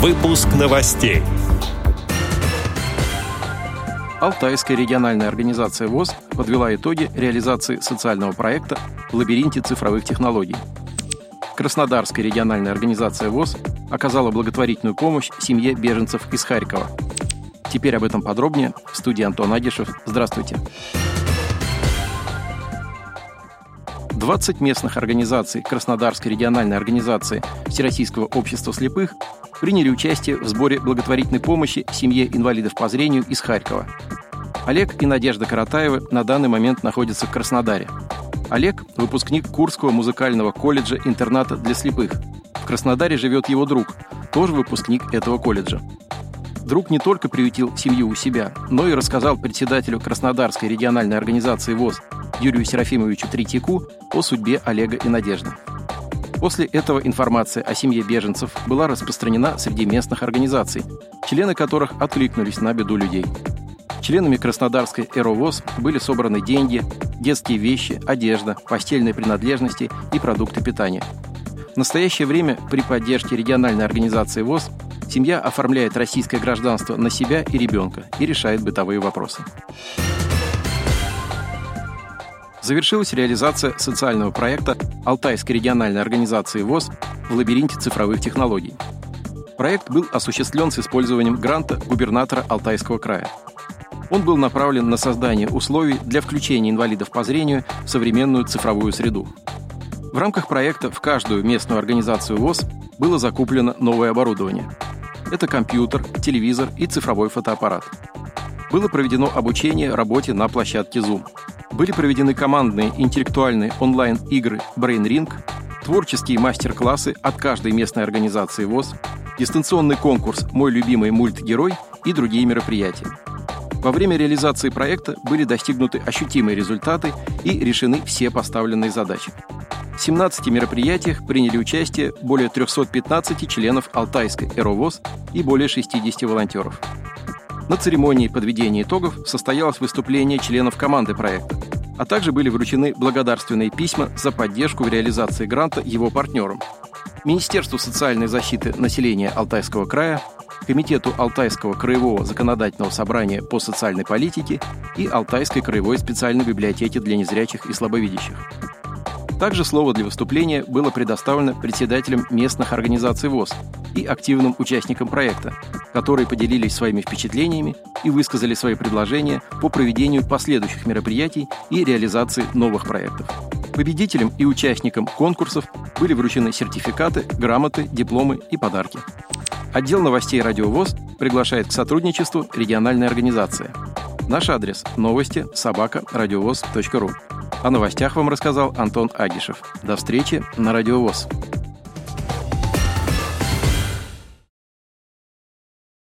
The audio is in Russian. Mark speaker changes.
Speaker 1: Выпуск новостей.
Speaker 2: Алтайская региональная организация ВОЗ подвела итоги реализации социального проекта в лабиринте цифровых технологий. Краснодарская региональная организация ВОЗ оказала благотворительную помощь семье беженцев из Харькова. Теперь об этом подробнее. В студии Антон Агишев. Здравствуйте. 20 местных организаций Краснодарской региональной организации Всероссийского общества слепых приняли участие в сборе благотворительной помощи семье инвалидов по зрению из Харькова. Олег и Надежда Каратаевы на данный момент находятся в Краснодаре. Олег – выпускник Курского музыкального колледжа интерната для слепых. В Краснодаре живет его друг, тоже выпускник этого колледжа. Друг не только приютил семью у себя, но и рассказал председателю Краснодарской региональной организации ВОЗ Юрию Серафимовичу Третьяку о судьбе Олега и Надежды. После этого информация о семье беженцев была распространена среди местных организаций, члены которых откликнулись на беду людей. Членами Краснодарской «Эровоз» были собраны деньги, детские вещи, одежда, постельные принадлежности и продукты питания. В настоящее время при поддержке региональной организации ВОЗ семья оформляет российское гражданство на себя и ребенка и решает бытовые вопросы завершилась реализация социального проекта Алтайской региональной организации ВОЗ в лабиринте цифровых технологий. Проект был осуществлен с использованием гранта губернатора Алтайского края. Он был направлен на создание условий для включения инвалидов по зрению в современную цифровую среду. В рамках проекта в каждую местную организацию ВОЗ было закуплено новое оборудование. Это компьютер, телевизор и цифровой фотоаппарат. Было проведено обучение работе на площадке Zoom – были проведены командные интеллектуальные онлайн-игры Brain Ring, творческие мастер-классы от каждой местной организации ВОЗ, дистанционный конкурс «Мой любимый мультгерой» и другие мероприятия. Во время реализации проекта были достигнуты ощутимые результаты и решены все поставленные задачи. В 17 мероприятиях приняли участие более 315 членов Алтайской «Эровоз» и более 60 волонтеров. На церемонии подведения итогов состоялось выступление членов команды проекта, а также были вручены благодарственные письма за поддержку в реализации гранта его партнерам. Министерству социальной защиты населения Алтайского края, Комитету Алтайского краевого законодательного собрания по социальной политике и Алтайской краевой специальной библиотеке для незрячих и слабовидящих. Также слово для выступления было предоставлено председателям местных организаций ВОЗ и активным участникам проекта, которые поделились своими впечатлениями и высказали свои предложения по проведению последующих мероприятий и реализации новых проектов. Победителям и участникам конкурсов были вручены сертификаты, грамоты, дипломы и подарки. Отдел новостей «Радиовоз» приглашает к сотрудничеству региональной организации. Наш адрес – новости собака радиовоз.ру. О новостях вам рассказал Антон Агишев. До встречи на «Радиовоз».